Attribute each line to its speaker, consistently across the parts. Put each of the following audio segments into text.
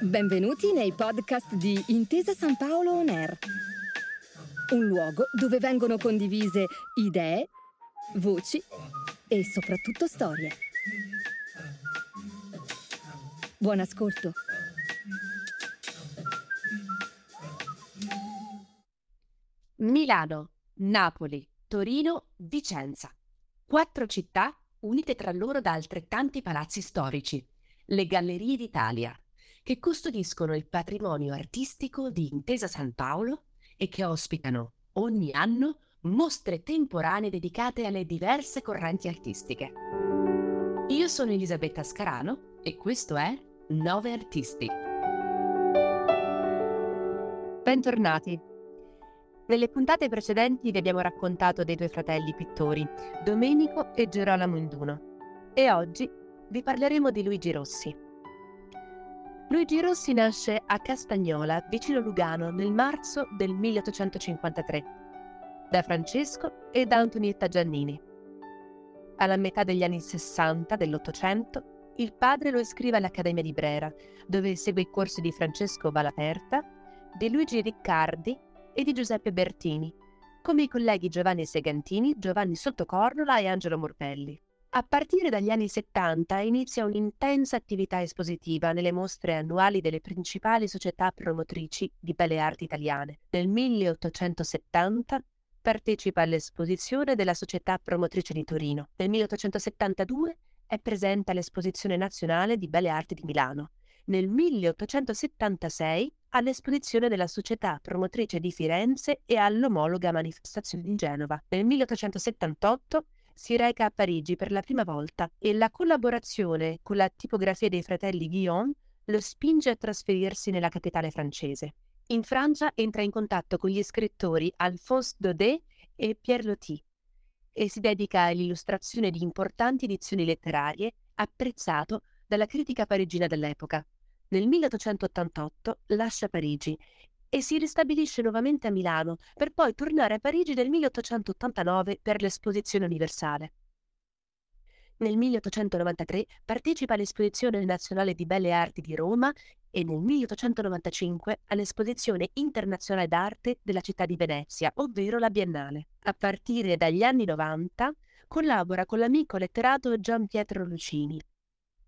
Speaker 1: Benvenuti nei podcast di Intesa San Paolo On Air, un luogo dove vengono condivise idee, voci e soprattutto storie. Buon ascolto.
Speaker 2: Milano, Napoli, Torino, Vicenza. Quattro città unite tra loro da altrettanti palazzi storici, le Gallerie d'Italia, che custodiscono il patrimonio artistico di Intesa San Paolo e che ospitano ogni anno mostre temporanee dedicate alle diverse correnti artistiche. Io sono Elisabetta Scarano e questo è Nove Artisti. Bentornati. Nelle puntate precedenti vi abbiamo raccontato dei due fratelli pittori, Domenico e Gerolamo Induno, e oggi vi parleremo di Luigi Rossi. Luigi Rossi nasce a Castagnola, vicino Lugano, nel marzo del 1853, da Francesco e da Antonietta Giannini. Alla metà degli anni 60 dell'Ottocento, il padre lo iscrive all'Accademia di Brera, dove segue i corsi di Francesco Valaperta, di Luigi Riccardi e di Giuseppe Bertini, come i colleghi Giovanni Segantini, Giovanni Sottocornola e Angelo Morpelli. A partire dagli anni 70 inizia un'intensa attività espositiva nelle mostre annuali delle principali società promotrici di belle arti italiane. Nel 1870 partecipa all'esposizione della Società Promotrice di Torino. Nel 1872 è presente all'Esposizione Nazionale di Belle Arti di Milano. Nel 1876 all'esposizione della Società Promotrice di Firenze e all'omologa manifestazione di Genova. Nel 1878 si reca a Parigi per la prima volta e la collaborazione con la tipografia dei fratelli Guillaume lo spinge a trasferirsi nella capitale francese. In Francia entra in contatto con gli scrittori Alphonse Daudet e Pierre Loti e si dedica all'illustrazione di importanti edizioni letterarie, apprezzato dalla critica parigina dell'epoca. Nel 1888 lascia Parigi e si ristabilisce nuovamente a Milano per poi tornare a Parigi nel 1889 per l'Esposizione Universale. Nel 1893 partecipa all'Esposizione Nazionale di Belle Arti di Roma e nel 1895 all'Esposizione Internazionale d'Arte della città di Venezia, ovvero la Biennale. A partire dagli anni 90 collabora con l'amico letterato Gian Pietro Lucini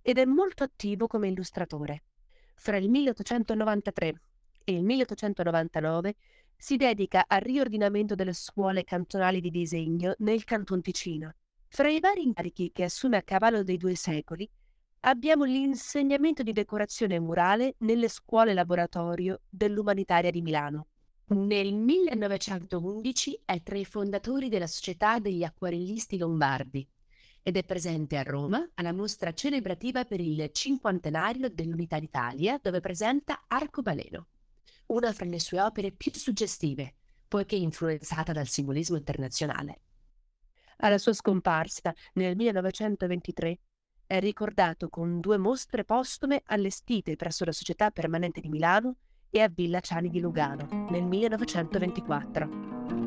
Speaker 2: ed è molto attivo come illustratore. Fra il 1893 e il 1899 si dedica al riordinamento delle scuole cantonali di disegno nel Canton Ticino. Fra i vari incarichi che assume a cavallo dei due secoli abbiamo l'insegnamento di decorazione murale nelle scuole laboratorio dell'Umanitaria di Milano. Nel 1911 è tra i fondatori della Società degli Acquarellisti Lombardi ed è presente a Roma alla mostra celebrativa per il cinquantenario dell'Unità d'Italia dove presenta Arcobaleno una fra le sue opere più suggestive, poiché influenzata dal simbolismo internazionale. Alla sua scomparsa nel 1923 è ricordato con due mostre postume allestite presso la Società Permanente di Milano e a Villa Ciani di Lugano nel 1924.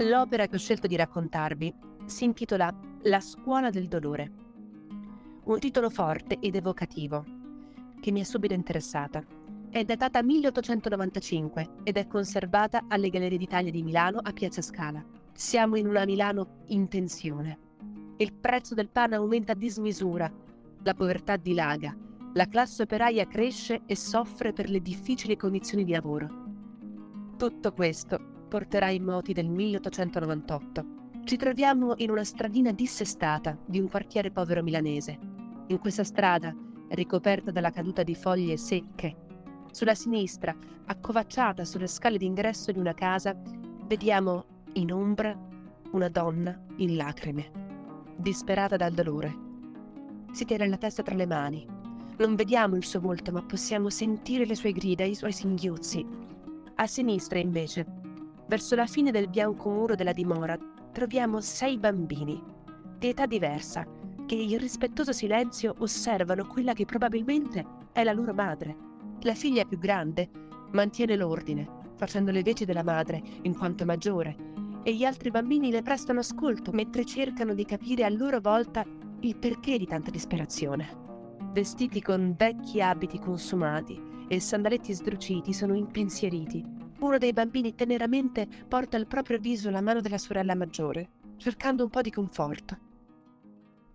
Speaker 2: L'opera che ho scelto di raccontarvi si intitola La scuola del dolore, un titolo forte ed evocativo che mi è subito interessata è datata 1895 ed è conservata alle Gallerie d'Italia di Milano a Piazza Scala. Siamo in una Milano in tensione. Il prezzo del pane aumenta a dismisura, la povertà dilaga, la classe operaia cresce e soffre per le difficili condizioni di lavoro. Tutto questo porterà i moti del 1898. Ci troviamo in una stradina dissestata di un quartiere povero milanese. In questa strada, ricoperta dalla caduta di foglie secche sulla sinistra, accovacciata sulle scale d'ingresso di una casa, vediamo in ombra una donna in lacrime, disperata dal dolore. Si tiene la testa tra le mani. Non vediamo il suo volto, ma possiamo sentire le sue grida, i suoi singhiozzi. A sinistra, invece, verso la fine del bianco muro della dimora, troviamo sei bambini, di età diversa, che in rispettoso silenzio osservano quella che probabilmente è la loro madre. La figlia più grande mantiene l'ordine, facendo le veci della madre in quanto maggiore, e gli altri bambini le prestano ascolto mentre cercano di capire a loro volta il perché di tanta disperazione. Vestiti con vecchi abiti consumati e sandaletti sdruciti, sono impensieriti. Uno dei bambini teneramente porta al proprio viso la mano della sorella maggiore, cercando un po' di conforto.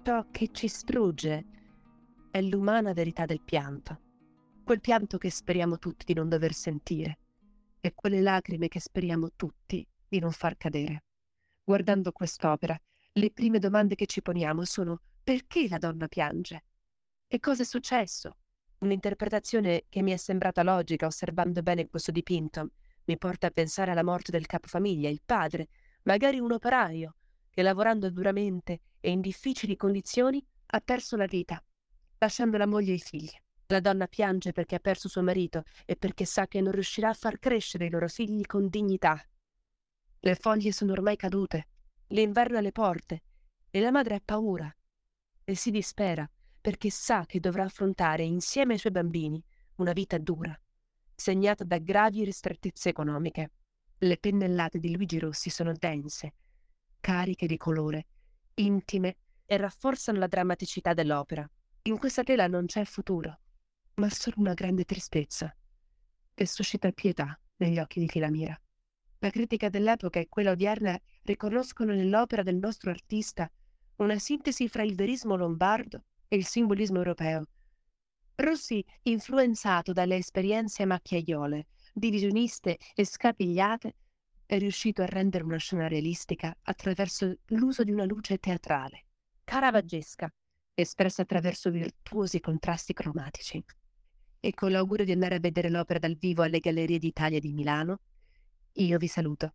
Speaker 2: Ciò che ci strugge è l'umana verità del pianto, quel pianto che speriamo tutti di non dover sentire e quelle lacrime che speriamo tutti di non far cadere. Guardando quest'opera, le prime domande che ci poniamo sono perché la donna piange? E cosa è successo? Un'interpretazione che mi è sembrata logica osservando bene questo dipinto mi porta a pensare alla morte del capofamiglia, il padre, magari un operaio, che lavorando duramente e in difficili condizioni ha perso la vita, lasciando la moglie e i figli. La donna piange perché ha perso suo marito e perché sa che non riuscirà a far crescere i loro figli con dignità. Le foglie sono ormai cadute, l'inverno alle porte e la madre ha paura e si dispera perché sa che dovrà affrontare insieme ai suoi bambini una vita dura, segnata da gravi ristrettezze economiche. Le pennellate di Luigi Rossi sono dense, cariche di colore, intime e rafforzano la drammaticità dell'opera. In questa tela non c'è futuro, ma solo una grande tristezza, che suscita pietà negli occhi di chi la mira. La critica dell'epoca e quella odierna riconoscono nell'opera del nostro artista una sintesi fra il verismo lombardo e il simbolismo europeo. Rossi, influenzato dalle esperienze macchiaiole, divisioniste e scapigliate, è riuscito a rendere una scena realistica attraverso l'uso di una luce teatrale, caravaggesca, espressa attraverso virtuosi contrasti cromatici. E con l'augurio di andare a vedere l'opera dal vivo alle Gallerie d'Italia di Milano, io vi saluto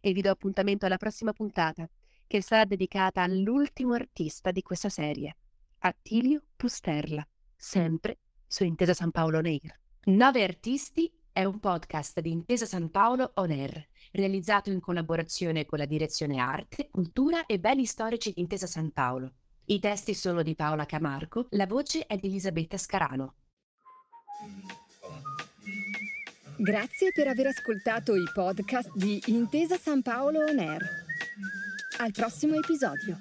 Speaker 2: e vi do appuntamento alla prossima puntata, che sarà dedicata all'ultimo artista di questa serie, Attilio Pusterla, sempre su Intesa San Paolo On Air.
Speaker 3: Nove Artisti è un podcast di Intesa San Paolo On Air, realizzato in collaborazione con la direzione Arte, Cultura e Beni Storici di Intesa San Paolo. I testi sono di Paola Camarco, la voce è di Elisabetta Scarano.
Speaker 1: Grazie per aver ascoltato i podcast di Intesa San Paolo On Air. Al prossimo episodio.